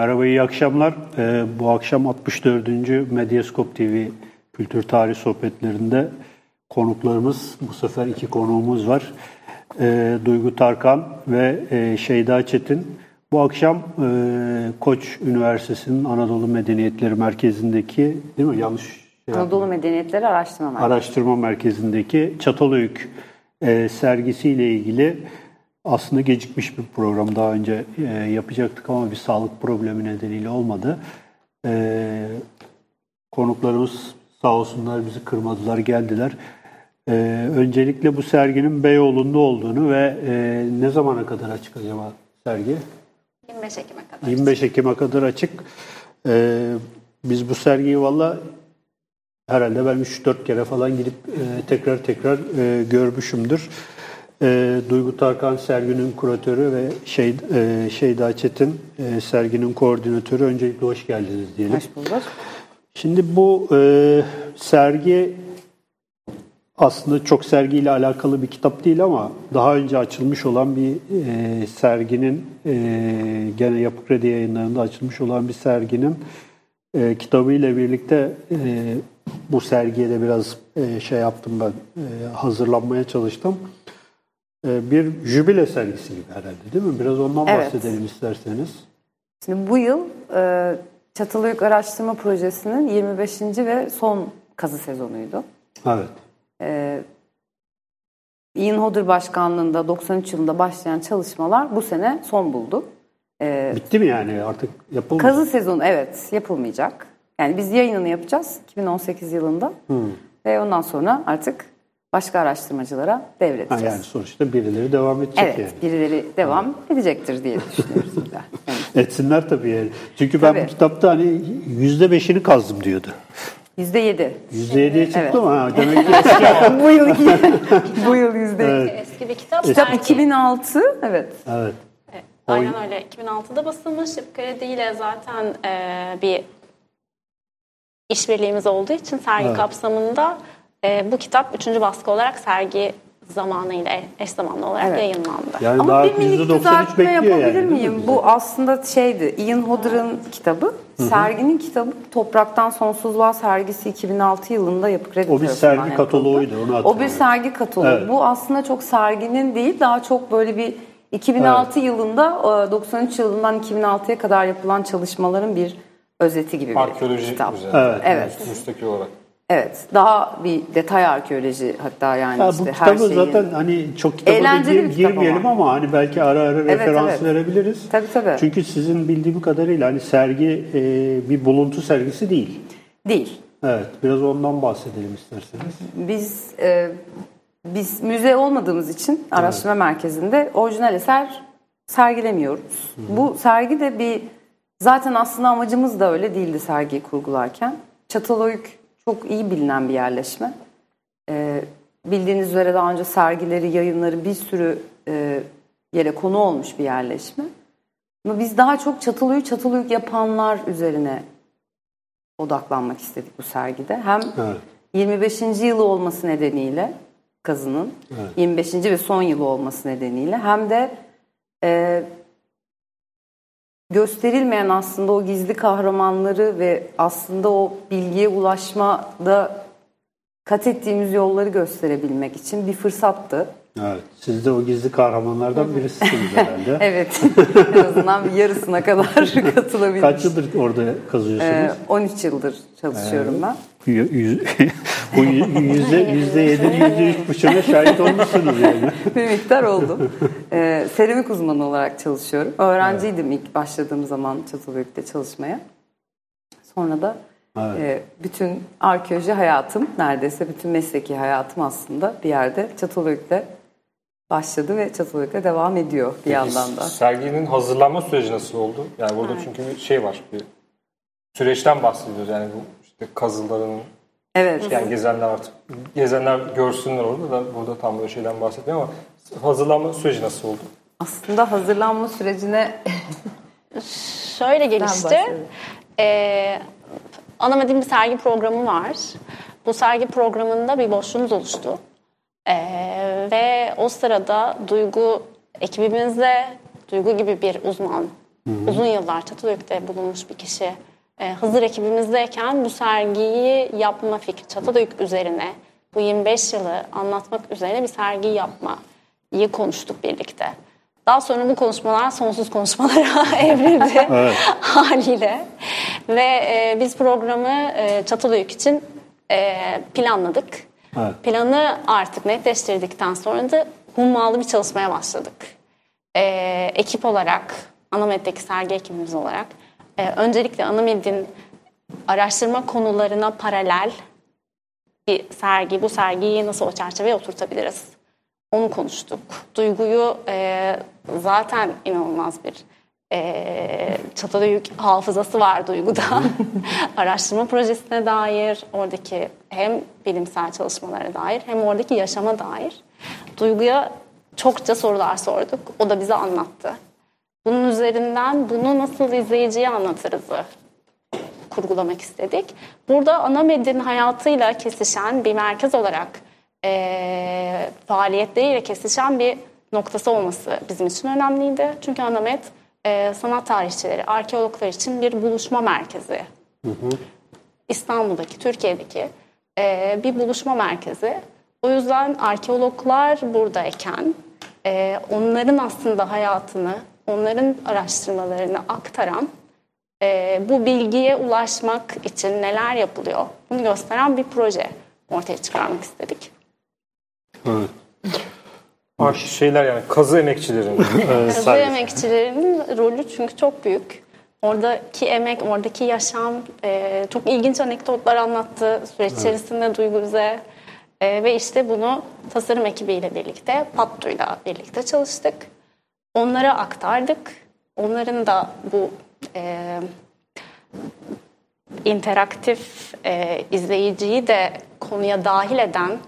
Merhaba, iyi akşamlar. Ee, bu akşam 64. Medyaskop TV Kültür Tarih Sohbetlerinde konuklarımız, bu sefer iki konuğumuz var. Ee, Duygu Tarkan ve e, Şeyda Çetin. Bu akşam e, Koç Üniversitesi'nin Anadolu Medeniyetleri Merkezi'ndeki, değil mi? Yanlış şey Anadolu Medeniyetleri Araştırma Merkezi. Araştırma Merkezi'ndeki Çatalhöyük e, sergisiyle ilgili aslında gecikmiş bir program daha önce e, yapacaktık ama bir sağlık problemi nedeniyle olmadı. E, konuklarımız sağ olsunlar bizi kırmadılar, geldiler. E, öncelikle bu serginin Beyoğlu'nda olduğunu ve e, ne zamana kadar açık acaba sergi? 25 Ekim'e kadar. 25 Ekim'e kadar açık. E, biz bu sergiyi valla herhalde ben 3-4 kere falan gidip e, tekrar tekrar e, görmüşümdür. E, Duygu Tarkan serginin kuratörü ve şey e, Şeyda Çetin e, serginin koordinatörü. Öncelikle hoş geldiniz diyelim. Hoş bulduk. Şimdi bu e, sergi aslında çok sergiyle alakalı bir kitap değil ama daha önce açılmış olan bir e, serginin e, gene Yapı Kredi yayınlarında açılmış olan bir serginin e, kitabıyla birlikte e, bu sergiye de biraz e, şey yaptım ben e, hazırlanmaya çalıştım. E, bir jübile sergisi gibi herhalde değil mi? Biraz ondan Evet. bahsedelim isterseniz. Şimdi bu yıl e, Çatalhöyük Araştırma Projesi'nin 25. ve son kazı sezonuydu. Evet. E, Ian Hodder başkanlığında 93 yılında başlayan çalışmalar bu sene son buldu. E, Bitti mi yani artık yapılmadı? kazı sezonu evet yapılmayacak. Yani biz yayınını yapacağız 2018 yılında ve ondan sonra artık başka araştırmacılara Ha, devredeceğiz. yani sonuçta birileri devam edecek Evet, yani. birileri devam edecektir diye düşünüyoruz. Evet. Etsinler tabii yani. Çünkü ben Tabii. bu kitapta hani yüzde beşini kazdım diyordu. Yüzde yedi. Yüzde yediye çıktı Evet. ama ha, demek ki eski. bu yıl bu yıl yüzde yedi. Eski bir kitap. Kitap Sergi. 2006, evet. evet. Evet, Aynen öyle. 2006'da basılmış. Kredi ile zaten e, bir işbirliğimiz olduğu için sergi Evet. kapsamında e, bu kitap 3. baskı olarak sergi zamanıyla eş zamanlı olarak Evet. yayınlandı. Yani Ama bir minik düzeltme yapabilir yani. miyim? Bu aslında şeydi, Ian Hodder'ın kitabı. Serginin kitabı Topraktan Sonsuzluğa sergisi 2006 yılında Yapı Kredi O bir sergi kataloğuydu, onu O bir sergi kataloğu. Evet. Bu aslında çok serginin değil, daha çok böyle bir 2006 yılında, e, 93 yılından 2006'ya kadar yapılan çalışmaların bir özeti gibi bir Arkeoloji kitap. üzerine. Evet. Evet. Müstakil olarak. Evet, daha bir detay arkeoloji hatta yani Ha, işte bu her kitabı şeyi. zaten hani çok kitaba da Eğlenceli gir- girmeyelim ama. hani belki ara ara referans evet. verebiliriz. Tabii, tabii. Çünkü sizin bildiğim kadarıyla hani sergi e, bir buluntu sergisi değil. Değil. Evet, biraz ondan bahsedelim isterseniz. Biz e, biz müze olmadığımız için araştırma merkezinde orijinal eser sergilemiyoruz. Bu sergi de bir zaten aslında amacımız da öyle değildi sergiyi kurgularken. Çatalhöyük çok iyi bilinen bir yerleşme. E, bildiğiniz üzere daha önce sergileri, yayınları bir sürü e, yere konu olmuş bir yerleşme. Ama biz daha çok Çatalhöyük Çatalhöyük yapanlar üzerine odaklanmak istedik bu sergide. Hem Evet. 25. yılı olması nedeniyle kazının 25. ve son yılı olması nedeniyle hem de e, gösterilmeyen aslında o gizli kahramanları ve aslında o bilgiye ulaşmada kat ettiğimiz yolları gösterebilmek için bir fırsattı. Evet. Siz de o gizli kahramanlardan birisiniz herhalde. Evet, en azından bir yarısına kadar katılabildim. Kaç yıldır orada kazıyorsunuz? Ee, 13 yıldır çalışıyorum ben. Yüz- yüz- bu yüzde yüzde yedinin yüzde üç buçuğuna şahit olmuşsunuz yani. bir miktar oldu. Ee, seramik uzmanı olarak çalışıyorum. Öğrenciydim ilk başladığım zaman Çatalhöyük'te çalışmaya. Sonra da Evet. e, bütün arkeoloji hayatım, neredeyse bütün mesleki hayatım aslında bir yerde Çatalhöyük'te başladı ve Çatalhöyük'te devam ediyor bir yandan da. Serginin hazırlanma süreci nasıl oldu? Yani burada çünkü bir şey var. Bir süreçten bahsediyoruz. Yani bu işte kazıların Evet. yani gezenler artık gezenler görsünler orada da burada tam böyle şeyden bahsetmiyorum ama hazırlanma süreci nasıl oldu? Aslında hazırlanma sürecine Şöyle gelişti. Ee, Anamedim bir sergi programı var. Bu sergi programında bir boşluğumuz oluştu. Ee, ve o sırada Duygu ekibimizle Duygu gibi bir uzman Uzun yıllar Çatalhöyük'te bulunmuş bir kişi. Ee, Hızır ekibimizdeyken bu sergiyi yapma fikri Çatalhöyük üzerine bu 25 yılı anlatmak üzerine bir sergi yapmayı konuştuk birlikte. Daha sonra bu konuşmalar sonsuz konuşmalara evrildi haliyle. Ve e, biz programı e, Çatalhöyük için e, planladık. Evet. Planı artık netleştirdikten sonra da hummalı bir çalışmaya başladık. E, ekip olarak, Anamet'teki sergi ekibimiz olarak e, öncelikle Anamet'in araştırma konularına paralel bir sergi, bu sergiyi nasıl o çerçeveye oturtabiliriz? Onu konuştuk. Duyguyu e, zaten inanılmaz bir e, Çatalhöyük hafızası var Duygu'da. Araştırma projesine dair, oradaki hem bilimsel çalışmalara dair hem oradaki yaşama dair. Duygu'ya çokça sorular sorduk. O da bize anlattı. Bunun üzerinden bunu nasıl izleyiciye anlatırızı kurgulamak istedik. Burada ana medyanın hayatıyla kesişen bir merkez olarak e, faaliyetleriyle kesişen bir noktası olması bizim için önemliydi. Çünkü Anamet e, sanat tarihçileri, arkeologlar için bir buluşma merkezi. İstanbul'daki, Türkiye'deki e, bir buluşma merkezi. O yüzden arkeologlar buradayken e, onların aslında hayatını, onların araştırmalarını aktaran e, bu bilgiye ulaşmak için neler yapılıyor bunu gösteren bir proje ortaya çıkarmak istedik. Evet. Arş şeyler yani kazı emekçilerin. Kazı emekçilerinin rolü çünkü çok büyük. Oradaki emek, oradaki yaşam e, çok ilginç anekdotlar anlattı süreç içerisinde Duygu bize. E, ve işte bunu tasarım ekibiyle birlikte, Pattu'yla birlikte çalıştık. Onlara aktardık. Onların da bu e, interaktif e, izleyiciyi de konuya dahil eden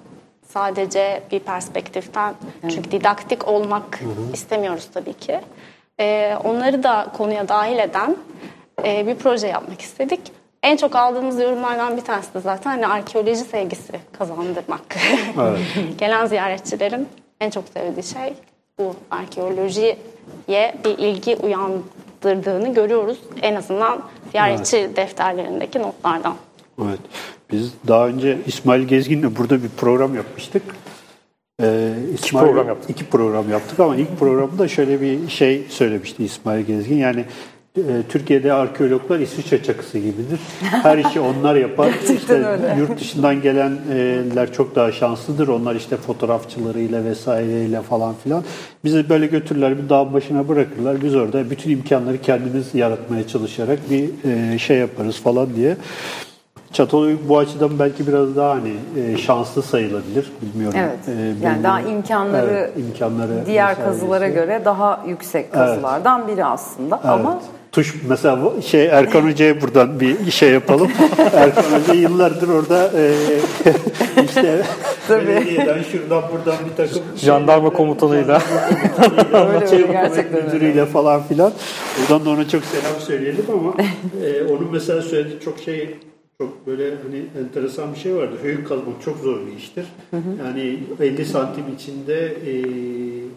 sadece bir perspektiften çünkü didaktik olmak istemiyoruz tabii ki. E, onları da konuya dahil eden e, bir proje yapmak istedik. En çok aldığımız yorumlardan bir tanesi de zaten hani arkeoloji sevgisi kazandırmak. Gelen ziyaretçilerin en çok sevdiği şey bu arkeolojiye bir ilgi uyandırdığını görüyoruz. En azından ziyaretçi defterlerindeki notlardan. Evet. Biz daha önce İsmail Gezgin'le burada bir program yapmıştık. Ee, İsmail, program yaptık. İki program yaptık ama ilk programda şöyle bir şey söylemişti İsmail Gezgin. Yani e, Türkiye'de arkeologlar İsviçre çakısı gibidir. Her işi onlar yapar. işte öyle. Yurt dışından gelenler çok daha şanslıdır. Onlar işte fotoğrafçılarıyla vesaireyle falan filan. Bizi böyle götürürler bir dağın başına bırakırlar. Biz orada bütün imkanları kendimiz yaratmaya çalışarak bir e, şey yaparız falan diye. Çatalhöyük bu açıdan belki biraz daha hani e, şanslı sayılabilir. Bilmiyorum. Evet. E, yani belli- daha imkanları, Evet, imkanları diğer vesairesi. kazılara göre daha yüksek kazılardan biri aslında. Evet. Ama Tuş mesela şey Erkan Hoca'ya buradan bir şey yapalım. Erkan Hoca yıllardır orada e, işte belediyeden şuradan buradan bir takım Jandarma komutanıyla. şey öyle. müdürüyle falan filan. Buradan da ona çok selam söyleyelim ama e, onun mesela söylediği çok şey çok böyle hani enteresan bir şey vardı. Höyük kazmak çok zor bir iştir. Yani 50 santim içinde e,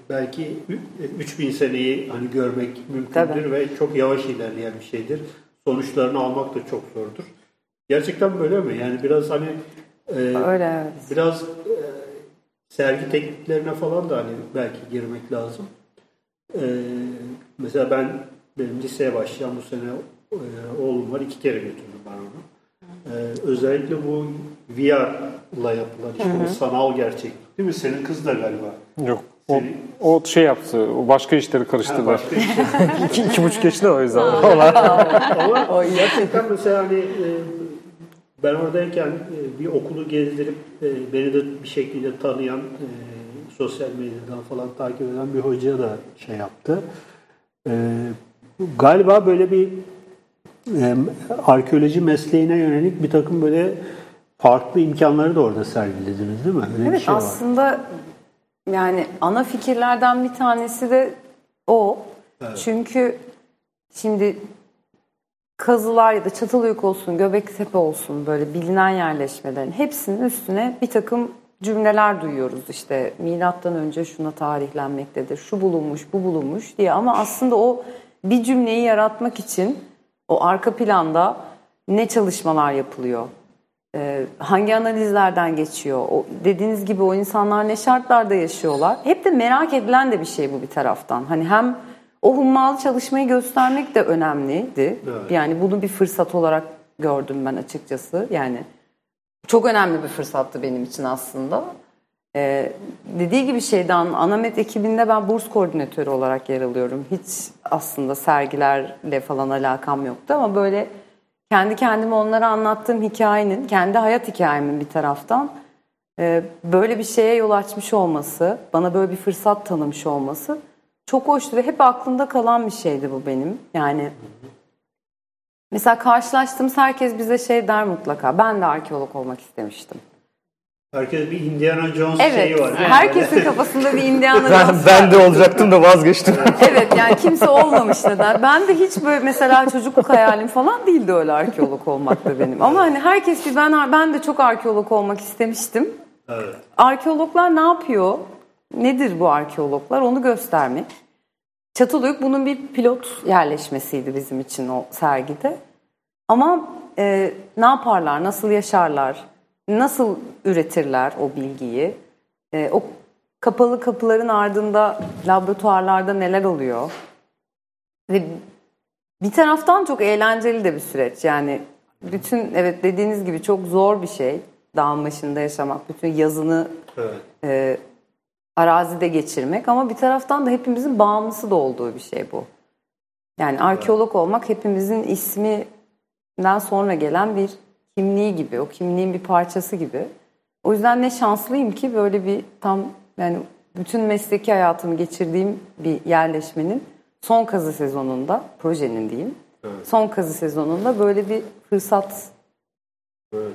belki ü- 3000 seneyi hani görmek mümkündür Tabii. ve çok yavaş ilerleyen bir şeydir. Sonuçlarını almak da çok zordur. Gerçekten böyle mi? Yani biraz hani e, Öyle evet. biraz e, sergi tekniklerine falan da hani belki girmek lazım. E, mesela ben benim liseye başlayan bu sene e, oğlum var. iki kere götürdüm ben onu. E, özellikle bu VR'la yapılan işte o sanal gerçeklik değil mi? Senin kız da galiba. Yok. O, o şey yaptı. O başka işleri Ha, karıştırdı. başka işte. iki, iki buçuk yaşında o yüzden. Ama gerçekten mesela hani e, ben oradayken e, bir okulu gezdirip e, beni de bir şekilde tanıyan e, sosyal medyadan falan takip eden bir hocaya da şey yaptı. E, galiba böyle bir e, arkeoloji mesleğine yönelik bir takım böyle farklı imkanları da orada sergilediniz değil mi? Öyle Evet şey var. aslında yani ana fikirlerden bir tanesi de o. Çünkü şimdi kazılar ya da Çatalhöyük olsun, Göbektepe olsun böyle bilinen yerleşmelerin hepsinin üstüne bir takım cümleler duyuyoruz. İşte milattan önce şuna tarihlenmektedir, şu bulunmuş, bu bulunmuş diye ama aslında o bir cümleyi yaratmak için o arka planda ne çalışmalar yapılıyor? Ee, hangi analizlerden geçiyor? O, dediğiniz gibi o insanlar ne şartlarda yaşıyorlar? Hep de merak edilen de bir şey bu bir taraftan. Hani hem o hummalı çalışmayı göstermek de önemliydi. Evet. Yani bunu bir fırsat olarak gördüm ben açıkçası. Yani çok önemli bir fırsattı benim için aslında. Ee, dediği gibi şeyden Anamet ekibinde ben burs koordinatörü olarak yer alıyorum. Hiç aslında sergilerle falan alakam yoktu ama böyle kendi kendime onlara anlattığım hikayenin, kendi hayat hikayemin bir taraftan e, böyle bir şeye yol açmış olması, bana böyle bir fırsat tanımış olması çok hoştu ve hep aklımda kalan bir şeydi bu benim. Yani mesela karşılaştığımız herkes bize şey der mutlaka. Ben de arkeolog olmak istemiştim. Herkes bir Indiana Jones Evet. şeyi var. Herkesin kafasında bir Indiana Ben, Jones ben de olacaktım da vazgeçtim. Evet yani kimse olmamış neden. Ben de hiç böyle mesela çocukluk hayalim falan değildi öyle arkeolog olmak da benim. Ama hani herkes bir ben ben de çok arkeolog olmak istemiştim. Evet. Arkeologlar ne yapıyor? Nedir bu arkeologlar? Onu göstermek. Çatalhöyük bunun bir pilot yerleşmesiydi bizim için o sergide. Ama e, ne yaparlar, nasıl yaşarlar, nasıl üretirler o bilgiyi? E, o kapalı kapıların ardında laboratuvarlarda neler oluyor? Ve bir taraftan çok eğlenceli de bir süreç. Yani bütün evet dediğiniz gibi çok zor bir şey. Dağın başında yaşamak, bütün yazını Evet. e, arazide geçirmek ama bir taraftan da hepimizin bağımlısı da olduğu bir şey bu. Yani arkeolog olmak hepimizin isminden sonra gelen bir kimliği gibi, o kimliğin bir parçası gibi. O yüzden ne şanslıyım ki böyle bir tam yani bütün mesleki hayatımı geçirdiğim bir yerleşmenin son kazı sezonunda, projenin diyeyim, son kazı sezonunda böyle bir fırsat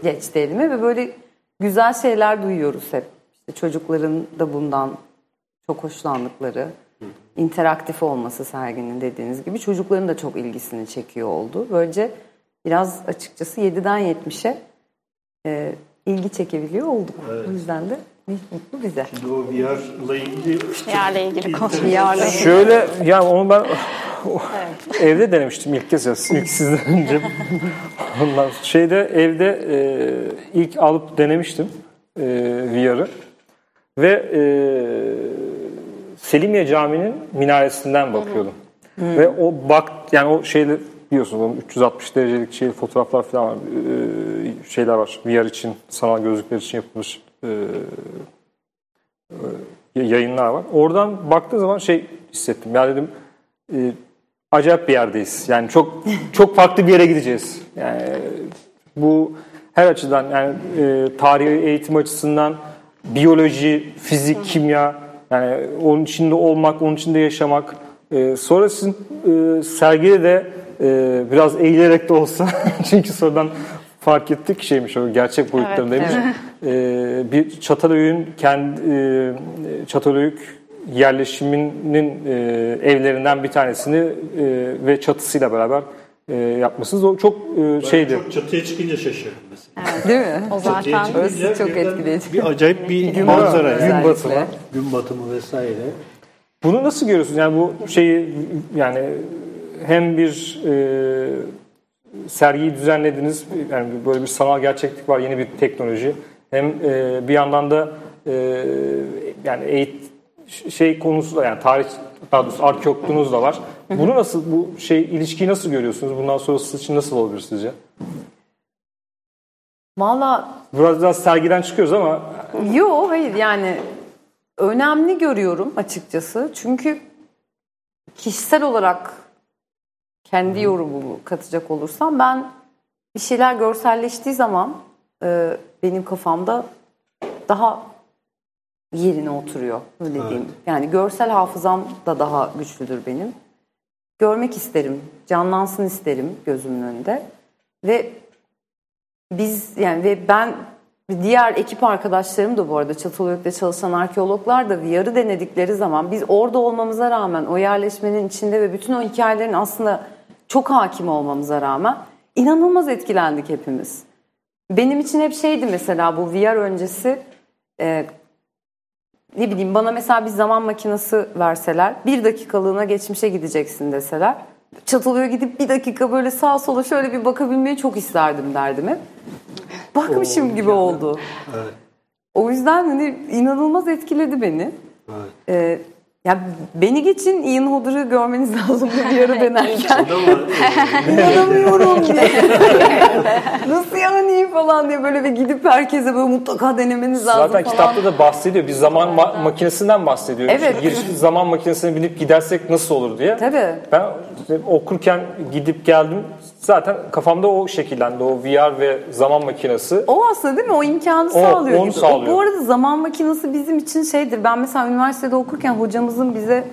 geçti elime ve böyle güzel şeyler duyuyoruz hep. İşte çocukların da bundan çok hoşlandıkları, interaktif olması serginin dediğiniz gibi çocukların da çok ilgisini çekiyor oldu. Böylece biraz açıkçası 7'den 70'e e, ilgi çekebiliyor olduk. O yüzden de ne mutlu bize. Şimdi o VR'la ilgili Yerle ilgili konu. VR'la Şöyle yani onu ben evde denemiştim ilk kez ilk sizden önce. Ondan şeyde evde e, ilk alıp denemiştim e, VR'ı ve e, Selimiye Camii'nin minaresinden bakıyordum. Ve o bak yani o şeyle biliyorsunuz onun 360 derecelik şey fotoğraflar falan var. E, şeyler var. VR için, sanal gözlükler için yapılmış e, e, yayınlar var. Oradan baktığı zaman şey hissettim. Ya dedim e, acayip bir yerdeyiz. Yani çok çok farklı bir yere gideceğiz. Yani bu her açıdan yani e, tarihi eğitim açısından biyoloji, fizik, kimya yani onun içinde olmak, onun içinde yaşamak. E, sonra sizin e, sergide de e, biraz eğilerek de olsa çünkü sonradan fark ettik şeymiş o gerçek boyutlarındaymış. E, bir Çatalhöyük'ün kendi e, Çatalhöyük yerleşiminin e, evlerinden bir tanesini e, ve çatısıyla beraber e, yapmışsınız. O çok e, şeydi. Çok çatıya çıkınca şaşırdım mesela. Değil mi? O zaten çıkınca Orası çok etkileyici. Bir acayip bir Gün manzara. Gün batımı. Gün batımı vesaire. Bunu nasıl görüyorsunuz? Yani bu şeyi yani hem bir e, sergiyi düzenlediniz, yani böyle bir sanal gerçeklik var, yeni bir teknoloji. Hem e, bir yandan da e, yani eğit şey konusu da yani tarih daha doğrusu arkeologluğunuz da var. Bunu nasıl bu şey ilişkiyi nasıl görüyorsunuz? Bundan sonrası için nasıl olabilir sizce? Valla Biraz biraz sergiden çıkıyoruz ama Yo hayır yani önemli görüyorum açıkçası. Çünkü kişisel olarak kendi yorumumu katacak olursam ben bir şeyler görselleştiği zaman e, benim kafamda daha yerine oturuyor öyle diyeyim. Yani görsel hafızam da daha güçlüdür benim. Görmek isterim, canlansın isterim gözümün önünde ve biz yani ve ben diğer ekip arkadaşlarım da bu arada Çatalhöyük'te çalışan arkeologlar da VR'ı denedikleri zaman biz orada olmamıza rağmen o yerleşmenin içinde ve bütün o hikayelerin aslında çok hakim olmamıza rağmen inanılmaz etkilendik hepimiz. Benim için hep şeydi mesela bu VR öncesi e, ne bileyim bana mesela bir zaman makinesi verseler bir dakikalığına geçmişe gideceksin deseler Çatalhöyük'e gidip bir dakika böyle sağa sola şöyle bir bakabilmeyi çok isterdim derdim hep. Bakmışım gibi oldu. Evet. O yüzden hani inanılmaz etkiledi beni. Evet. Ee, ya beni geçin Ian Hodder'ı görmeniz lazım bir yara denerken. İnanamıyorum diye. Nasıl yani falan diye böyle bir gidip herkese böyle mutlaka denemeniz lazım Zaten falan. kitapta da bahsediyor. Bir zaman ma- makinesinden bahsediyor. Evet. İşte giriş zaman makinesine binip gidersek nasıl olur diye. Tabii. Ben işte okurken gidip geldim. Zaten kafamda o şekillendi. O VR ve zaman makinesi. O aslında değil mi? O imkanı sağlıyor onu gibi. O, sağlıyor. bu arada zaman makinesi bizim için şeydir. Ben mesela üniversitede okurken hocamızın bize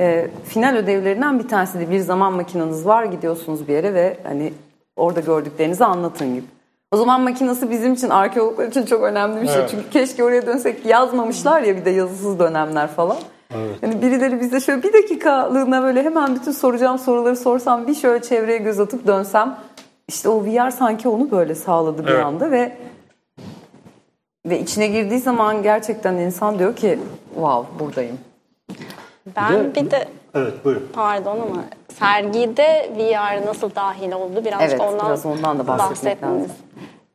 e, final ödevlerinden bir tanesi Bir zaman makineniz var gidiyorsunuz bir yere ve hani orada gördüklerinizi anlatın gibi. O zaman makinesi bizim için arkeologlar için çok önemli bir şey. Evet. Çünkü keşke oraya dönsek yazmamışlar ya bir de yazısız dönemler falan. Hani birileri bize şöyle bir dakikalığına böyle hemen bütün soracağım soruları sorsam bir şöyle çevreye göz atıp dönsem işte o VR sanki onu böyle sağladı bir Evet. anda ve ve içine girdiği zaman gerçekten insan diyor ki wow buradayım. Ben bir de Evet buyurun. pardon ama sergide VR nasıl dahil oldu birazcık Evet, ondan, biraz ondan da bahsetmeniz lazım.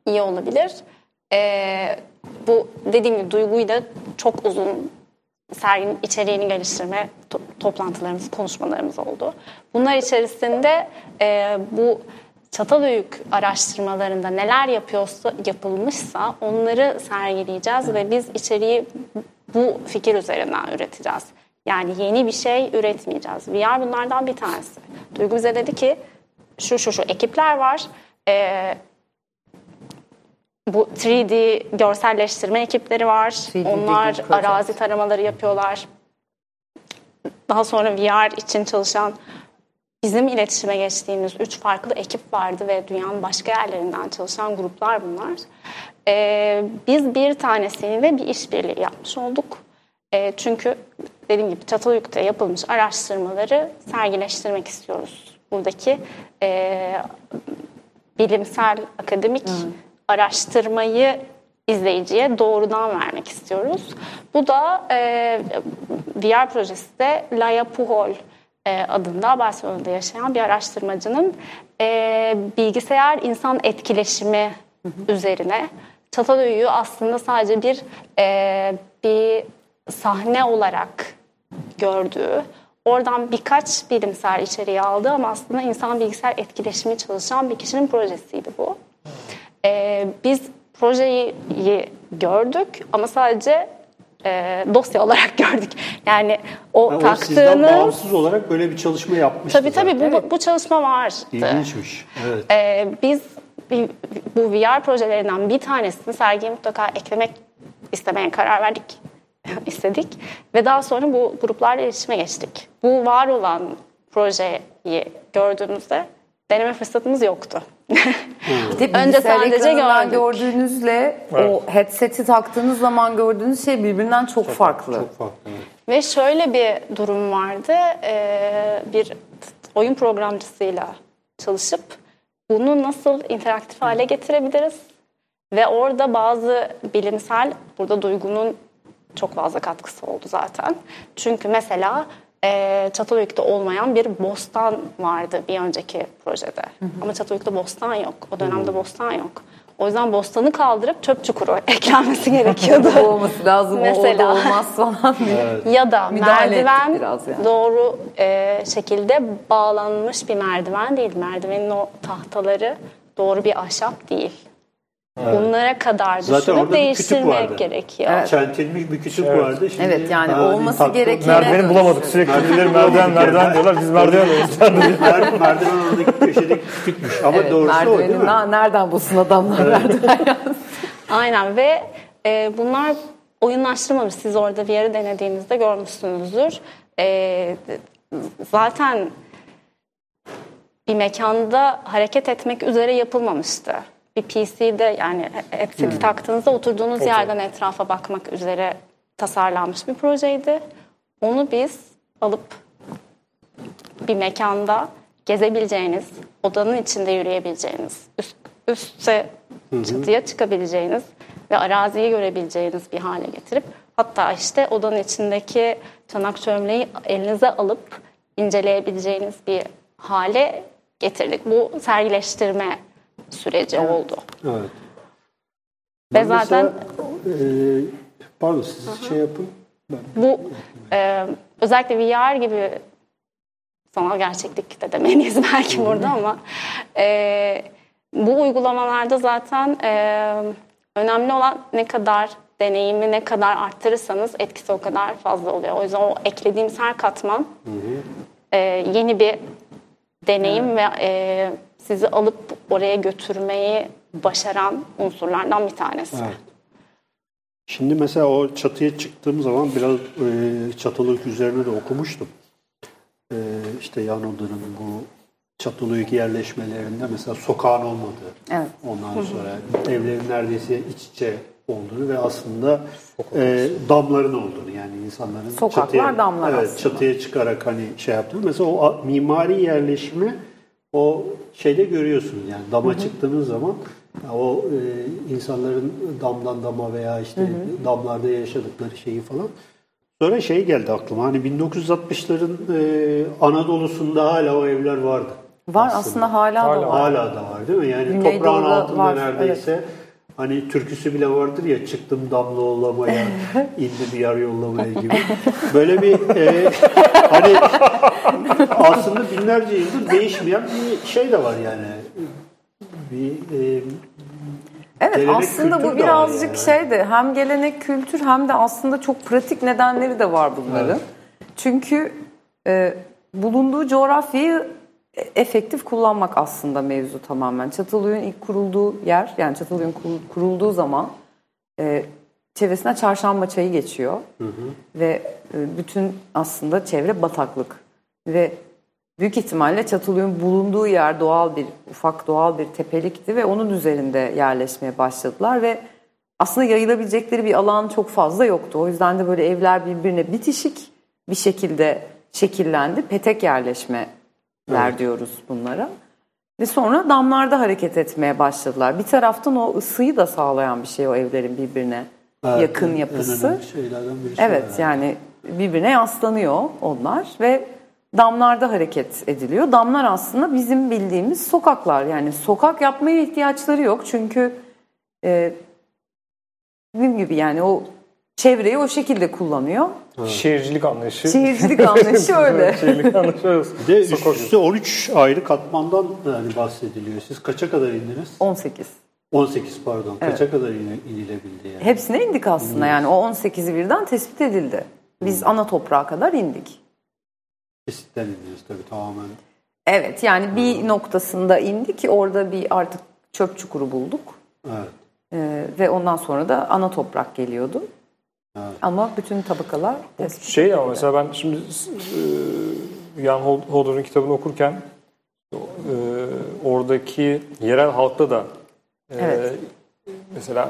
iyi olabilir. Ee, bu dediğim gibi duyguyu da çok uzun serginin içeriğini geliştirme to- toplantılarımız, konuşmalarımız oldu. Bunlar içerisinde e, bu Çatalhöyük araştırmalarında neler yapıyorsa yapılmışsa onları sergileyeceğiz ve biz içeriği bu fikir üzerinden üreteceğiz. Yani yeni bir şey üretmeyeceğiz. VR bunlardan bir tanesi. Duygu bize dedi ki şu şu şu ekipler var. Ee, bu 3D görselleştirme ekipleri var. 3D Onlar arazi taramaları yapıyorlar. Daha sonra VR için çalışan bizim iletişime geçtiğimiz üç farklı ekip vardı ve dünyanın başka yerlerinden çalışan gruplar bunlar. Ee, biz bir tanesiyle bir işbirliği yapmış olduk. Ee, çünkü dediğim gibi Çatalhöyük'te yapılmış araştırmaları sergileştirmek istiyoruz. Buradaki e, bilimsel, akademik araştırmayı izleyiciye doğrudan vermek istiyoruz. Bu da e, VR projesi de Laya Puhol e, adında Barcelona'da yaşayan bir araştırmacının e, bilgisayar insan etkileşimi üzerine Çatalhöyük'ü aslında sadece bir e, bir sahne olarak gördüğü, oradan birkaç bilimsel içeriği aldı ama aslında insan bilgisayar etkileşimi çalışan bir kişinin projesiydi bu. Ee, biz projeyi gördük ama sadece e, dosya olarak gördük. Yani o Yani o sizden taktığınız... bağımsız olarak böyle bir çalışma yapmıştı Tabii tabii zaten. bu, bu çalışma vardı. İlginçmiş. Evet. Ee, biz bu VR projelerinden bir tanesini sergiye mutlaka eklemek istemeye karar verdik. istedik ve daha sonra bu gruplarla iletişime geçtik. Bu var olan projeyi gördüğümüzde deneme fırsatımız yoktu. Bir de Önce sadece gördük. gördüğünüzle Evet. o headset'i taktığınız zaman gördüğünüz şey birbirinden çok, farklı. Çok farklı. evet. Ve şöyle bir durum vardı. Ee, bir oyun programcısıyla çalışıp bunu nasıl interaktif hale getirebiliriz? Ve orada bazı bilimsel, burada duygunun çok fazla katkısı oldu zaten. Çünkü mesela e, Çatalhöyük'te olmayan bir bostan vardı bir önceki projede. Ama Çatalhöyük'te bostan yok. O dönemde bostan yok. O yüzden bostanı kaldırıp çöp çukuru eklenmesi gerekiyordu. Olması lazım, o Mesela. orada olmaz falan diye. Ya da Müdahale merdiven biraz yani. doğru e, şekilde bağlanmış bir merdiven değil. Merdivenin o tahtaları doğru bir ahşap değil. Bunlara kadar Zaten düşünüp orada bir kütük vardı. değiştirmek gerekiyor. Evet. Çentilmiş bir küçük Evet. vardı. Şimdi Evet, yani daha olması gereken- Merdiveni bulamadık. Sürekli birileri merdiven merdiven diyorlar. Biz merdiven arıyoruz. Mer- merdiven oradaki köşedeki küçükmüş. Ama Evet, doğrusu o değil mi? na- nereden bulsun adamlar merdiven Aynen ve e, bunlar oyunlaştırmamış. Siz orada bir yeri denediğinizde görmüşsünüzdür. E, zaten bir mekanda hareket etmek üzere yapılmamıştı. Bir PC'de yani headset'i taktığınızda oturduğunuz yerden etrafa bakmak üzere tasarlanmış bir projeydi. Onu biz alıp bir mekanda gezebileceğiniz, odanın içinde yürüyebileceğiniz, üst, üste çatıya çıkabileceğiniz ve araziyi görebileceğiniz bir hale getirip hatta işte odanın içindeki çanak çömleği elinize alıp inceleyebileceğiniz bir hale getirdik. Bu sergileştirme süreci oldu. Evet. Ve Ben zaten mesela, e, pardon siz şey yapın. Ben. bu e, özellikle VR gibi sanal gerçeklik de demeliyiz belki burada ama e, bu uygulamalarda zaten e, önemli olan ne kadar deneyimi ne kadar arttırırsanız etkisi o kadar fazla oluyor. O yüzden o eklediğimiz her katman e, yeni bir deneyim ve e, sizi alıp oraya götürmeyi başaran unsurlardan bir tanesi. Evet. Şimdi mesela o çatıya çıktığım zaman biraz e, çatılık üzerine de okumuştum. E, işte yan odanın bu çatılık yerleşmelerinde mesela sokağın olmadığı, Evet. ondan sonra evlerin neredeyse iç içe olduğunu ve aslında e, damların olduğunu yani insanların Sokaklar, çatıya, damlar evet, aslında. çatıya çıkarak hani şey yaptığını mesela o mimari yerleşimi o şeyde görüyorsunuz yani dama çıktığınız zaman o e, insanların damdan dama veya işte damlarda yaşadıkları şeyi falan. Sonra şey geldi aklıma hani 1960'ların e, Anadolu'sunda hala o evler vardı. Var aslında, hala, da Hala. var. Hala da var değil mi? Yani Güneydoğu'da toprağın altında var, neredeyse hani türküsü bile vardır ya çıktım damla yollamaya, indim yar yollamaya gibi. Böyle bir e, hani aslında binlerce yıldır değişmeyen bir şey de var yani. Bir e, Evet Gelenek, aslında bu birazcık yani. şey de hem gelenek kültür hem de aslında çok pratik nedenleri de var bunların. Evet. Çünkü e, bulunduğu coğrafyayı efektif kullanmak aslında mevzu tamamen. Çatalhöyük'ün ilk kurulduğu yer yani Çatalhöyük'ün kur- kurulduğu zaman e, çevresine Çarşamba çayı geçiyor. Ve e, bütün aslında çevre bataklık. Ve büyük ihtimalle Çatalhöyük'ün bulunduğu yer doğal bir, ufak doğal bir tepelikti ve onun üzerinde yerleşmeye başladılar ve aslında yayılabilecekleri bir alan çok fazla yoktu. O yüzden de böyle evler birbirine bitişik bir şekilde şekillendi. Petek yerleşmeler diyoruz bunlara. Ve sonra damlarda hareket etmeye başladılar. Bir taraftan o ısıyı da sağlayan bir şey o evlerin birbirine evet, yakın yapısı. Evet yani birbirine yaslanıyor onlar ve damlarda hareket ediliyor. Damlar aslında bizim bildiğimiz sokaklar. Yani sokak yapmaya ihtiyaçları yok. Çünkü e, dediğim gibi yani o çevreyi o şekilde kullanıyor. Şehircilik anlayışı. Şehircilik anlayışı öyle. Şehircilik anlayışı öyle. Bir de üst Sokak- üste 13 ayrı katmandan yani bahsediliyor. Siz kaça kadar indiniz? 18. 18 pardon. Kaça kadar in- inilebildi yani? Hepsine indik aslında yani o 18'i birden tespit edildi. Biz ana toprağa kadar indik. Kesitten indiniz tabii tamamen. Evet yani bir noktasında indik. Orada bir artık çöp çukuru bulduk. Evet. Ee, ve ondan sonra da ana toprak geliyordu. Evet. Ama bütün tabakalar tespit Şey ama edildi. mesela ben şimdi e, Jan Holder'ın kitabını okurken e, oradaki yerel halkta da e, Evet. mesela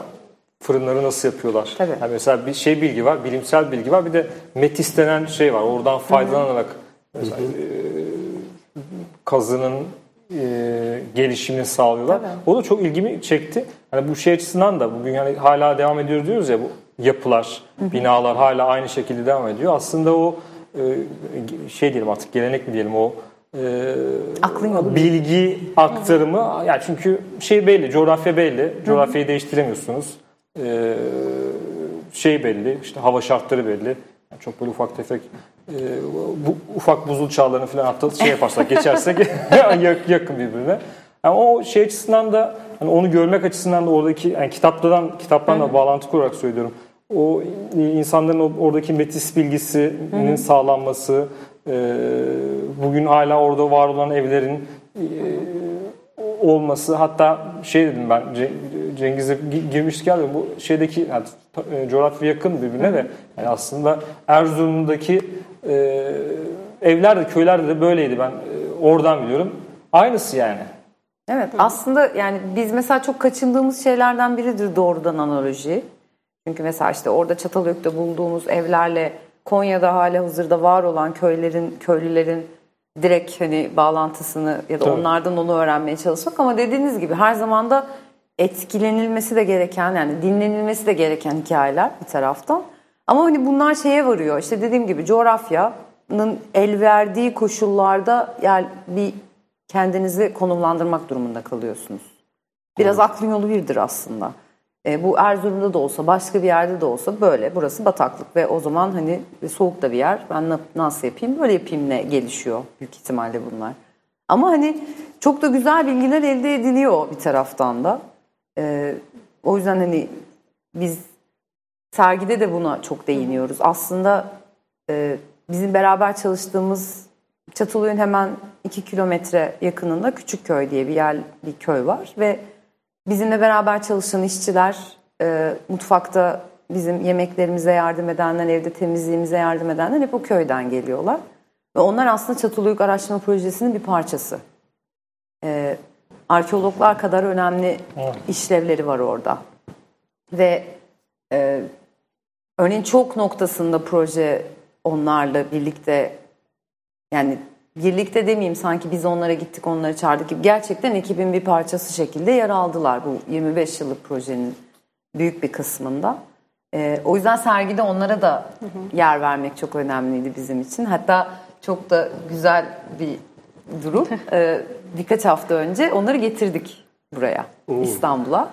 fırınları nasıl yapıyorlar? Tabii. Yani mesela bir şey bilgi var, bilimsel bilgi var. Bir de metis denen şey var. Oradan faydalanarak mesela, e, kazının e, gelişimini sağlıyorlar. Tabii. O da çok ilgimi çekti. Hani bu şey açısından da bugün yani hala devam ediyor diyoruz ya bu yapılar, binalar hala aynı şekilde devam ediyor. Aslında o e, şey diyelim artık gelenek mi diyelim o e, Aklın yolu. bilgi aktarımı yani çünkü şey belli, coğrafya belli. Coğrafyayı değiştiremiyorsunuz. E, şey belli, işte hava şartları belli. Yani çok böyle ufak tefek e, bu ufak buzul çağlarını falan hatta şey yaparsak geçersek yak- yakın birbirine. Yani o şey açısından da hani onu görmek açısından da oradaki yani kitaptan kitaptan da bağlantı kurarak söylüyorum. O insanların oradaki metis bilgisinin sağlanması, e, bugün hala orada var olan evlerin e, olması hatta şey dedim ben Ce- Cengiz'e gi- girmiştik ya bu şeydeki yani, e, coğrafya yakın birbirine de yani aslında Erzurum'daki e, evler de köylerde de böyleydi ben oradan biliyorum. Aynısı yani. Evet aslında yani biz mesela çok kaçındığımız şeylerden biridir doğrudan analoji. Çünkü mesela işte orada Çatalhöyük'te bulduğumuz evlerle Konya'da hala hazırda var olan köylerin, köylülerin direkt hani bağlantısını ya da Tabii. onlardan onu öğrenmeye çalışmak ama dediğiniz gibi her zaman da etkilenilmesi de gereken yani dinlenilmesi de gereken hikayeler bir taraftan. Ama hani bunlar şeye varıyor işte dediğim gibi coğrafya zamanın el verdiği koşullarda yani bir kendinizi konumlandırmak durumunda kalıyorsunuz. Biraz aklın yolu birdir aslında. E, bu Erzurum'da da olsa başka bir yerde de olsa böyle burası bataklık ve o zaman hani soğuk da bir yer ben na- nasıl yapayım böyle yapayım ne gelişiyor büyük ihtimalle bunlar. Ama hani çok da güzel bilgiler elde ediliyor bir taraftan da. E, o yüzden hani biz sergide de buna çok değiniyoruz. Aslında e, bizim beraber çalıştığımız Çatalhöyük'ün hemen 2 kilometre yakınında Küçükköy diye bir yer bir köy var ve bizimle beraber çalışan işçiler e, mutfakta bizim yemeklerimize yardım edenler, evde temizliğimize yardım edenler hep o köyden geliyorlar. Ve onlar aslında Çatalhöyük Araştırma Projesi'nin bir parçası. E, arkeologlar kadar önemli işlevleri var orada. Ve e, örneğin çok noktasında proje onlarla birlikte yani birlikte demeyeyim sanki biz onlara gittik onları çağırdık gibi gerçekten ekibin bir parçası şekilde yer aldılar bu 25 yıllık projenin büyük bir kısmında. Ee, o yüzden sergide onlara da yer vermek çok önemliydi bizim için. Hatta çok da güzel bir durum. Ee, birkaç hafta önce onları getirdik buraya İstanbul'a.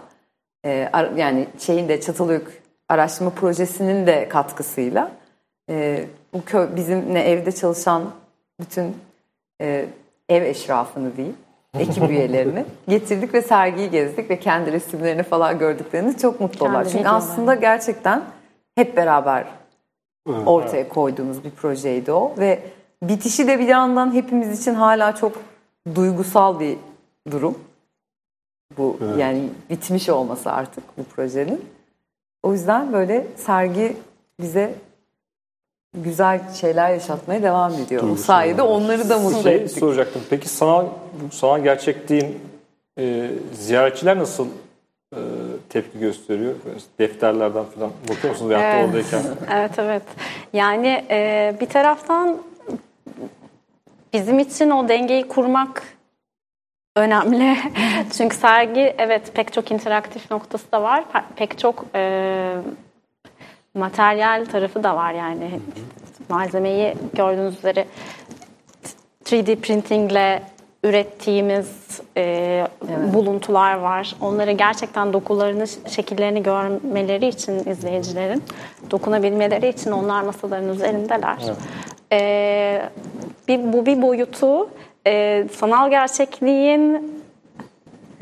Ar- yani şeyin de Çatalhöyük Araştırma Projesi'nin de katkısıyla e, bu köy bizimle evde çalışan bütün e, ev eşrafını diyeyim, ekip üyelerini getirdik ve sergiyi gezdik ve kendi resimlerini falan gördüklerinde çok mutlu Kendi oldular. Çünkü aslında gerçekten hep beraber ortaya koyduğumuz bir projeydi o ve bitişi de bir yandan hepimiz için hala çok duygusal bir durum. Bu yani bitmiş olması artık bu projenin. O yüzden böyle sergi bize güzel şeyler yaşatmaya devam ediyor. O Duygusal sayede olarak. onları da mutlu Şey ettik. soracaktım. Peki sanal sanal gerçekliğin e, ziyaretçiler nasıl e, tepki gösteriyor? Defterlerden falan bakıyor musunuz Evet. oradayken? Evet evet. Yani e, bir taraftan bizim için o dengeyi kurmak önemli. Çünkü sergi evet pek çok interaktif noktası da var. Pe- Pek çok e, materyal tarafı da var yani. Malzemeyi gördüğünüz üzere 3D printingle ürettiğimiz e, buluntular var. Onları gerçekten dokularını, şekillerini görmeleri için izleyicilerin, dokunabilmeleri için onlar masaların üzerindeler. E, bir, bu bir boyutu. E, sanal gerçekliğin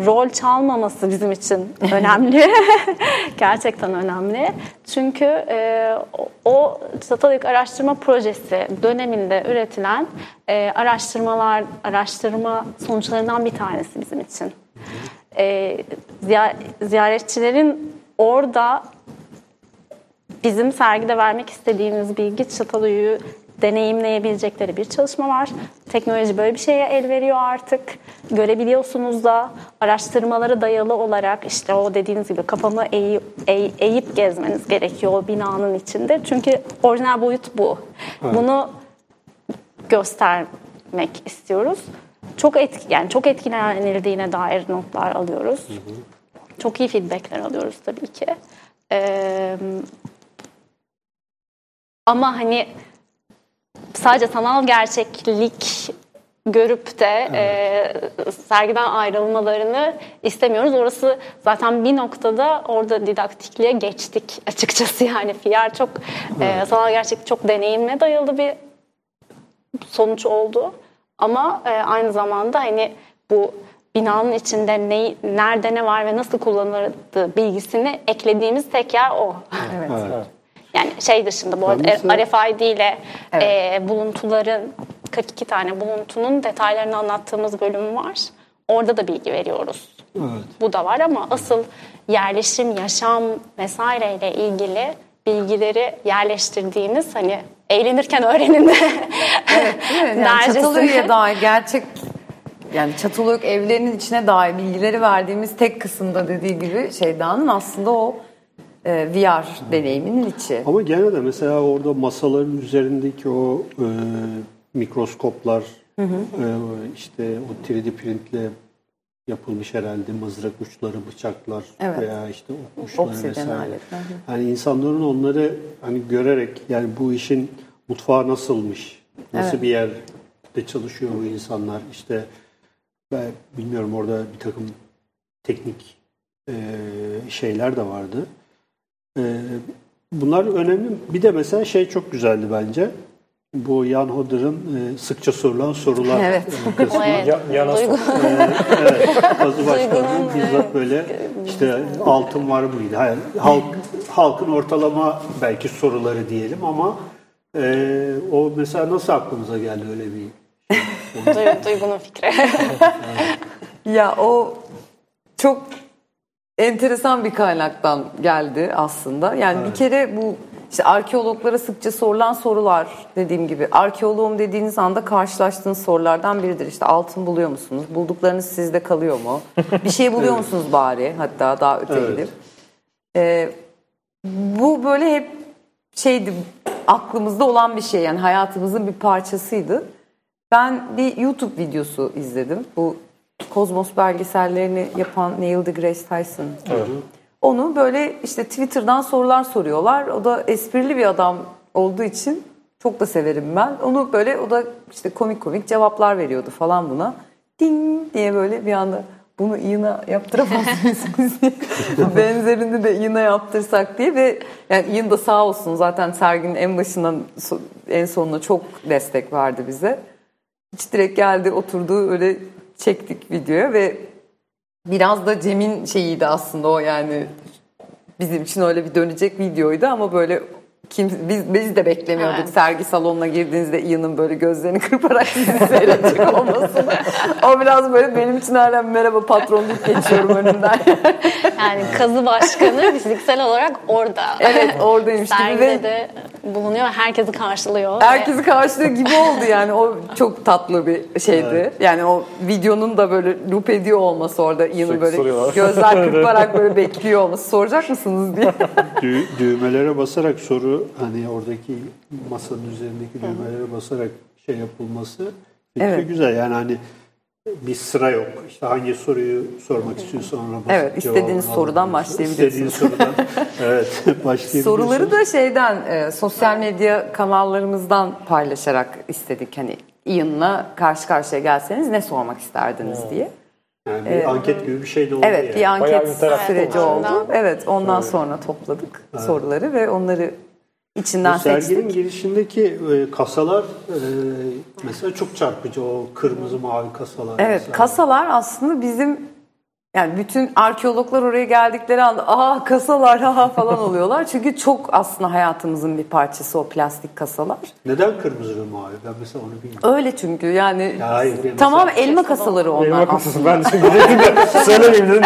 rol çalmaması bizim için önemli. Gerçekten önemli. Çünkü e, o- Çatalhöyük Araştırma Projesi döneminde üretilen e, araştırmalar, araştırma sonuçlarından bir tanesi bizim için. E, ziya- ziyaretçilerin orada bizim sergide vermek istediğimiz bilgi Çatalhöyük'ü deneyimleyebilecekleri bir çalışma var. Teknoloji böyle bir şeye el veriyor artık. Görebiliyorsunuz da araştırmaları dayalı olarak işte o dediğiniz gibi kafamı eğip, eğ- eğip gezmeniz gerekiyor o binanın içinde. Çünkü orijinal boyut bu. Bunu göstermek istiyoruz. Çok etki, yani çok etkilenildiğine dair notlar alıyoruz. Çok iyi feedbackler alıyoruz tabii ki. Ee, ama hani sadece sanal gerçeklik görüp de e, sergiden ayrılmalarını istemiyoruz. Orası zaten bir noktada orada didaktikliğe geçtik açıkçası yani PR çok e, sanal gerçeklik çok deneyimle dayalı bir sonuç oldu. Ama e, aynı zamanda hani bu binanın içinde ne, nerede ne var ve nasıl kullanıldığı bilgisini eklediğimiz tek yer o. Evet. Yani şey dışında bu arada RFID ile e, buluntuların 42 tane buluntunun detaylarını anlattığımız bölüm var. Orada da bilgi veriyoruz. Evet. Bu da var ama asıl yerleşim, yaşam vesaireyle ilgili bilgileri yerleştirdiğimiz hani eğlenirken öğrenin de Evet, yani Çatalhöyük'e dair gerçek yani Çatalhöyük evlerinin içine dair bilgileri verdiğimiz tek kısımda dediği gibi Şeyda'nın aslında o VR deneyiminin içi. Ama gene de mesela orada masaların üzerindeki o e, mikroskoplar, e, işte o 3D printle yapılmış herhalde mızrak uçları, bıçaklar Evet. veya işte uçları Obsiden vesaire. alet, hı hı. Hani insanların onları hani görerek yani bu işin mutfağı nasılmış Nasıl Evet. bir yerde çalışıyor bu insanlar? İşte ben bilmiyorum orada bir takım teknik e, şeyler de vardı. E, bunlar önemli. Bir de mesela şey çok güzeldi bence. Bu Jan Hodder'ın e, sıkça sorulan sorular Evet. kısmı. Evet. Ya, Duygu- evet, Kazı Başkanı'nın Duygunun, bizzat böyle işte altın var mıydı? Hayır, halk, halkın ortalama belki soruları diyelim ama e, o mesela nasıl aklınıza geldi öyle bir Duy- Duygunun fikri. Ya o çok enteresan bir kaynaktan geldi aslında. Yani bir kere bu işte arkeologlara sıkça sorulan sorular dediğim gibi. Arkeoloğum dediğiniz anda karşılaştığınız sorulardan biridir. İşte altın buluyor musunuz? Bulduklarınız sizde kalıyor mu? Bir şey buluyor musunuz bari? Hatta daha öte Evet. gidip. Ee, bu böyle hep şeydi aklımızda olan bir şey yani hayatımızın bir parçasıydı. Ben bir YouTube videosu izledim. Bu Kozmos belgesellerini yapan Neil deGrasse Tyson. Onu böyle işte Twitter'dan sorular soruyorlar. O da esprili bir adam olduğu için çok da severim ben. Onu böyle o da işte komik komik cevaplar veriyordu falan buna. Ding diye böyle bir anda bunu iğne yaptıramaz mısınız diye. Benzerini de iğne yaptırsak diye ve yani İğne da sağ olsun zaten serginin en başından en sonuna çok destek verdi bize. Hiç direkt geldi oturdu öyle çektik videoya ve biraz da Cem'in şeyiydi aslında o yani bizim için öyle bir dönecek videoydu ama böyle kim, biz, biz de beklemiyorduk Evet. sergi salonuna girdiğinizde Ian'ın böyle gözlerini kırparak sizi seyredecek olmasını. O biraz böyle benim için hala merhaba patron deyip geçiyorum önünden. Yani kazı başkanı fiziksel olarak orada. evet oradaymış gibi Sergide ve de bulunuyor ve herkesi karşılıyor. ve- herkesi karşılıyor gibi oldu yani o çok tatlı bir şeydi. Yani o videonun da böyle loop ediyor olması orada Ian'ın böyle soruyorlar. gözler kırparak böyle bekliyor olması. Soracak mısınız diye. Dü- düğmelere basarak soru hani oradaki masanın üzerindeki düğmelere basarak şey yapılması fikri Evet. güzel. Yani hani bir sıra yok. İşte hangi soruyu sormak istiyorsan ona basıp Evet, istediğiniz sorudan başlayabilirsiniz. İstediğiniz sorudan evet başlayabiliyorsun. Soruları da şeyden e, sosyal medya kanallarımızdan paylaşarak istedik. Hani Ian'la karşı karşıya gelseniz ne sormak isterdiniz diye. yani bir anket gibi bir şey de oldu Evet yani. bir anket Bayağı süreci oldu. oldu. Evet ondan sonra topladık soruları ve onları içinden Bu serginin seçtik. girişindeki e, kasalar e, mesela çok çarpıcı o kırmızı mavi kasalar. Evet mesela. kasalar aslında bizim yani bütün arkeologlar oraya geldikleri anda aa kasalar ha falan oluyorlar. Çünkü çok aslında hayatımızın bir parçası o plastik kasalar. Neden kırmızı ve mavi? Ben mesela onu bilmiyorum. Öyle çünkü yani Ya hayır, tamam mesela- elma kasaları onlar Elma kasası. Ben de şimdi söylemeyeyim dedim.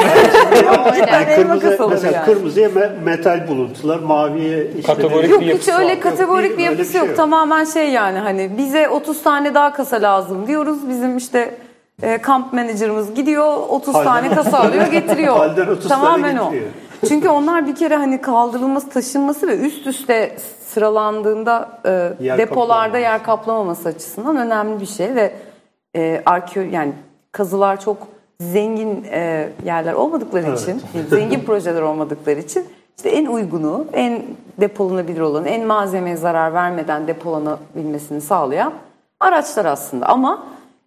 Yani kırmızı, mesela yani. kırmızıya me- metal buluntular, maviye işte Kategorik Yok bir hiç öyle var. kategorik Yok, bir yapısı şey yok. yok. Tamamen şey yani hani bize 30 tane daha kasa lazım diyoruz. Bizim işte e, kamp menajerimiz gidiyor 30 Halden tane 30 kasa alıyor getiriyor. Halden 30 tane Tamamen o. getiriyor. Çünkü onlar bir kere hani kaldırılması, taşınması ve üst üste sıralandığında e, Yer depolarda kaplamaması. yer kaplamaması açısından önemli bir şey ve e, arkeo yani kazılar çok zengin e, yerler olmadıkları Evet. için, zengin projeler olmadıkları için işte en uygunu, en depolanabilir olan, en malzemeye zarar vermeden depolanabilmesini sağlayan araçlar aslında. Ama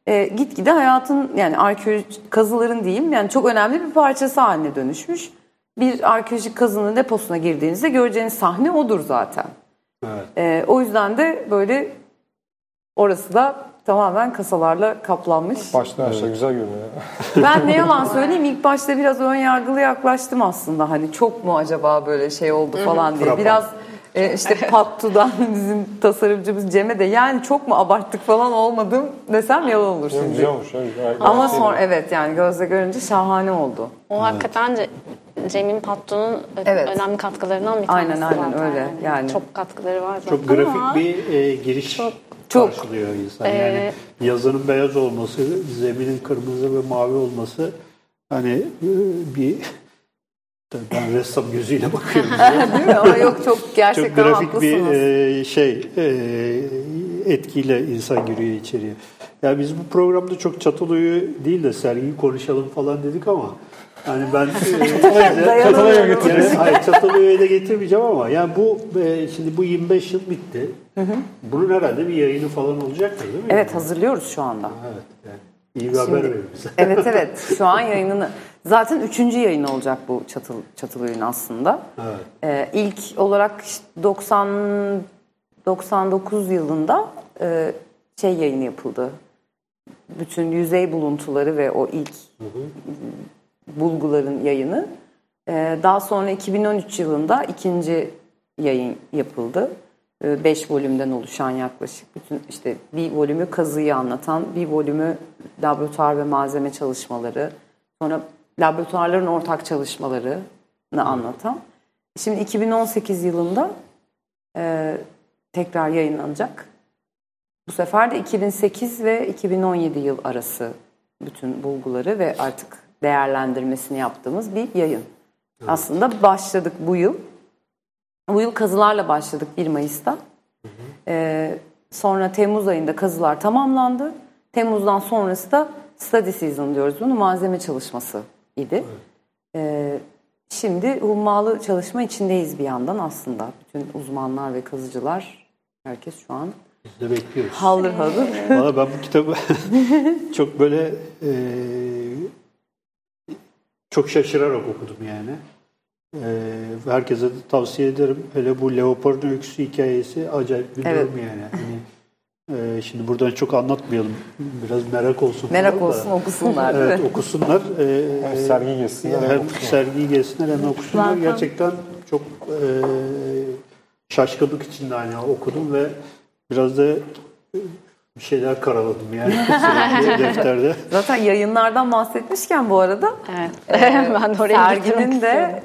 e, gitgide hayatın yani arkeolojik kazıların diyeyim yani çok önemli bir parçası haline dönüşmüş. Bir arkeolojik kazının deposuna girdiğinizde göreceğiniz sahne odur zaten. Evet. E, o yüzden de böyle orası da tamamen kasalarla kaplanmış. Baştan aşağı güzel görünüyor. Ben ne yalan söyleyeyim ilk başta biraz ön yargılı yaklaştım aslında. Hani çok mu acaba böyle şey oldu falan diye. Biraz e, işte Pattu'dan bizim tasarımcımız Cem'e de yani çok mu abarttık falan olmadım desem yalan olur Güzel şimdi. olmuş. ya, gayet- Ama sonra evet yani gözle görünce şahane oldu. O hakikaten Ce- Cem'in Pattu'nun Evet. önemli katkılarından bir tanesi Aynen, aynen, zaten. öyle. Yani. Çok katkıları var zaten Çok grafik ama bir e, giriş çok. karşılıyor insan. Ee, yani yazının beyaz olması, zeminin kırmızı ve mavi olması hani e, ben ressam gözüyle bakıyorum. Değil mi? Ama yok çok Çok gerçekten grafik bir e, şey e, etkiyle insan giriyor içeriye. Ya biz bu programda çok Çatalhöyük'ü değil de sergiyi konuşalım falan dedik ama hani ben Çatalhöyük'e götüreceğiz. Yani, hayır Çatalhöyük'e de getirmeyeceğim ama yani bu e, şimdi bu 25 yıl bitti. Bunun herhalde bir yayını falan olacaktır değil mi? Evet hazırlıyoruz şu anda. Evet. Yani. İyi bir haber verin bize. Evet evet şu an yayınını zaten üçüncü yayın olacak bu Çatıl Çatılöy'ün aslında. Evet. Ee, ilk olarak işte 90 99 yılında e, şey yayını yapıldı. Bütün yüzey buluntuları ve o ilk bulguların yayını. Ee, daha sonra 2013 yılında ikinci yayın yapıldı. 5 volümden oluşan yaklaşık bütün işte bir volümü kazıyı anlatan, bir volümü laboratuvar ve malzeme çalışmaları, sonra laboratuvarların ortak çalışmalarını anlatan. Şimdi 2018 yılında e, tekrar yayınlanacak. Bu sefer de 2008 ve 2017 yıl arası bütün bulguları ve artık değerlendirmesini yaptığımız bir yayın. Aslında başladık bu yıl. Bu yıl kazılarla başladık 1 Mayıs'ta. Ee, sonra Temmuz ayında kazılar tamamlandı. Temmuz'dan sonrası da study season diyoruz bunu. Malzeme çalışması idi. Ee, şimdi hummalı çalışma içindeyiz bir yandan aslında. Bütün uzmanlar ve kazıcılar herkes şu an Biz de bekliyoruz. haldır haldır. Valla ben bu kitabı çok böyle e, çok şaşırarak okudum yani. E, herkese de tavsiye ederim. Hele bu Leopard'ın öyküsü hikayesi acayip bir Evet. durum yani. Hani, e, şimdi buradan çok anlatmayalım. Biraz merak olsun. Merak falan da. olsun okusunlar. Evet okusunlar. E, Hem sergi gezsinler, hem sergiyi gezsinler hem okusunlar. Zaten- Gerçekten çok e, şaşkınlık içinde hani okudum ve biraz da e, bir şeyler karaladım yani defterde. Zaten yayınlardan bahsetmişken bu arada Evet. Ee, ben de oraya serginin de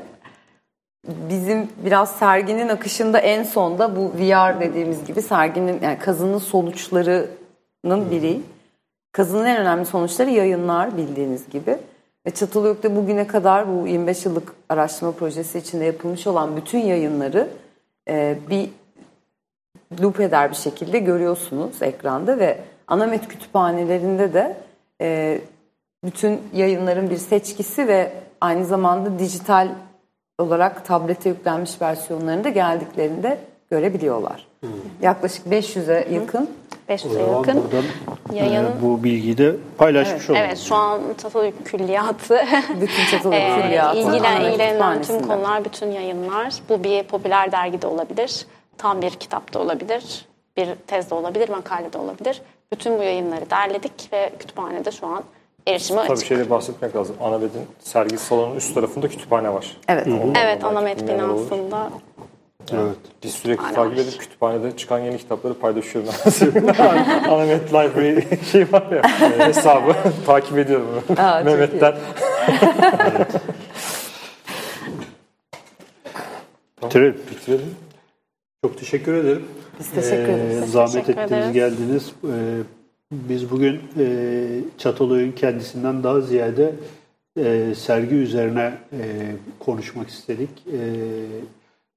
bizim biraz serginin akışında en sonda bu VR dediğimiz gibi serginin yani kazının sonuçlarının biri. Kazının en önemli sonuçları yayınlar bildiğiniz gibi. Ve Çatalhöyük'te bugüne kadar bu 25 yıllık araştırma projesi içinde yapılmış olan bütün yayınları e, bir loop eder bir şekilde görüyorsunuz ekranda ve Anamet kütüphanelerinde de e, bütün yayınların bir seçkisi ve aynı zamanda dijital olarak tablete yüklenmiş versiyonlarında geldiklerinde görebiliyorlar. Yaklaşık 500'e yakın. 500'e O zaman yakın. Yayın- e, bu bilgiyi de paylaşmış olduk. Evet şu an Çatalhöyük Külliyatı Bütün Çatalhöyük Ee, Külliyatı. ilgilen, ilgilenen tüm konular, bütün yayınlar. Bu bir popüler dergide olabilir, tam bir kitapta olabilir, bir tezde olabilir, makalede olabilir. Bütün bu yayınları derledik ve kütüphanede şu an erişime Tabii açık. şeyde bahsetmek lazım. Anabed'in sergi salonunun üst tarafında kütüphane var. Evet. Evet, Belki Anamet bilmeyenler olur. binasında Evet. Biz sürekli Kütüphane takip edip kütüphanede çıkan yeni kitapları paylaşıyorum. Anamet Library şey var ya hesabı takip ediyorum. Aa, Mehmet'ten. Bitirelim. Bitirelim. Çok teşekkür ederim. Biz teşekkür ederiz. Ee, zahmet Teşekkür ettiniz, ederiz. geldiniz. Ee, biz bugün e, Çatalhöyük'ün kendisinden daha ziyade e, sergi üzerine e, konuşmak istedik. E,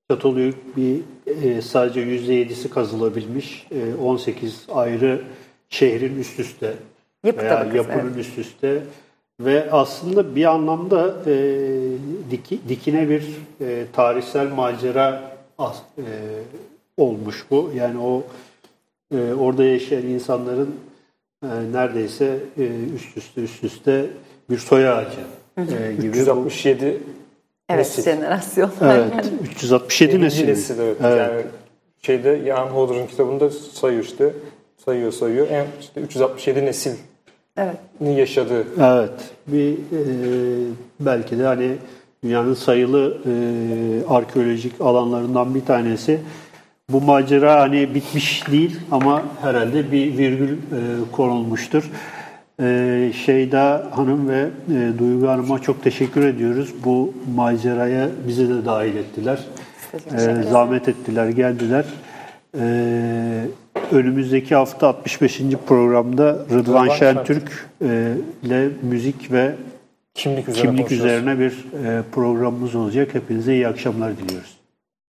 Çatalhöyük bir e, sadece %7'si kazılabilmiş. E, 18 ayrı şehrin üst üste Yapı veya tabakası, yapının üst üste ve aslında bir anlamda e, diki, dikine bir e, tarihsel macera as- e, olmuş bu. Yani o e, orada yaşayan insanların neredeyse e, üst üste üst üste bir soy ağacı e, gibi. bu- 367 Evet, nesil. jenerasyon. Evet, 367 Birinci nesil. nesil evet. Evet. Yani şeyde Jan Hodder'ın kitabında sayıyor işte. Sayıyor sayıyor. En işte 367 nesil Evet. yaşadığı. Evet, bir e, belki de hani dünyanın sayılı e, arkeolojik alanlarından bir tanesi. Bu macera hani bitmiş değil ama herhalde bir virgül e, konulmuştur. E, Şeyda Hanım ve e, Duygu Hanım'a çok teşekkür ediyoruz. Bu maceraya bizi de dahil ettiler. E, zahmet ettiler, geldiler. E, önümüzdeki hafta 65. programda Rıdvan, Rıdvan Şentürk e, ile müzik ve Kimlik üzerine kimlik üzerine bir e, programımız olacak. Hepinize iyi akşamlar diliyoruz.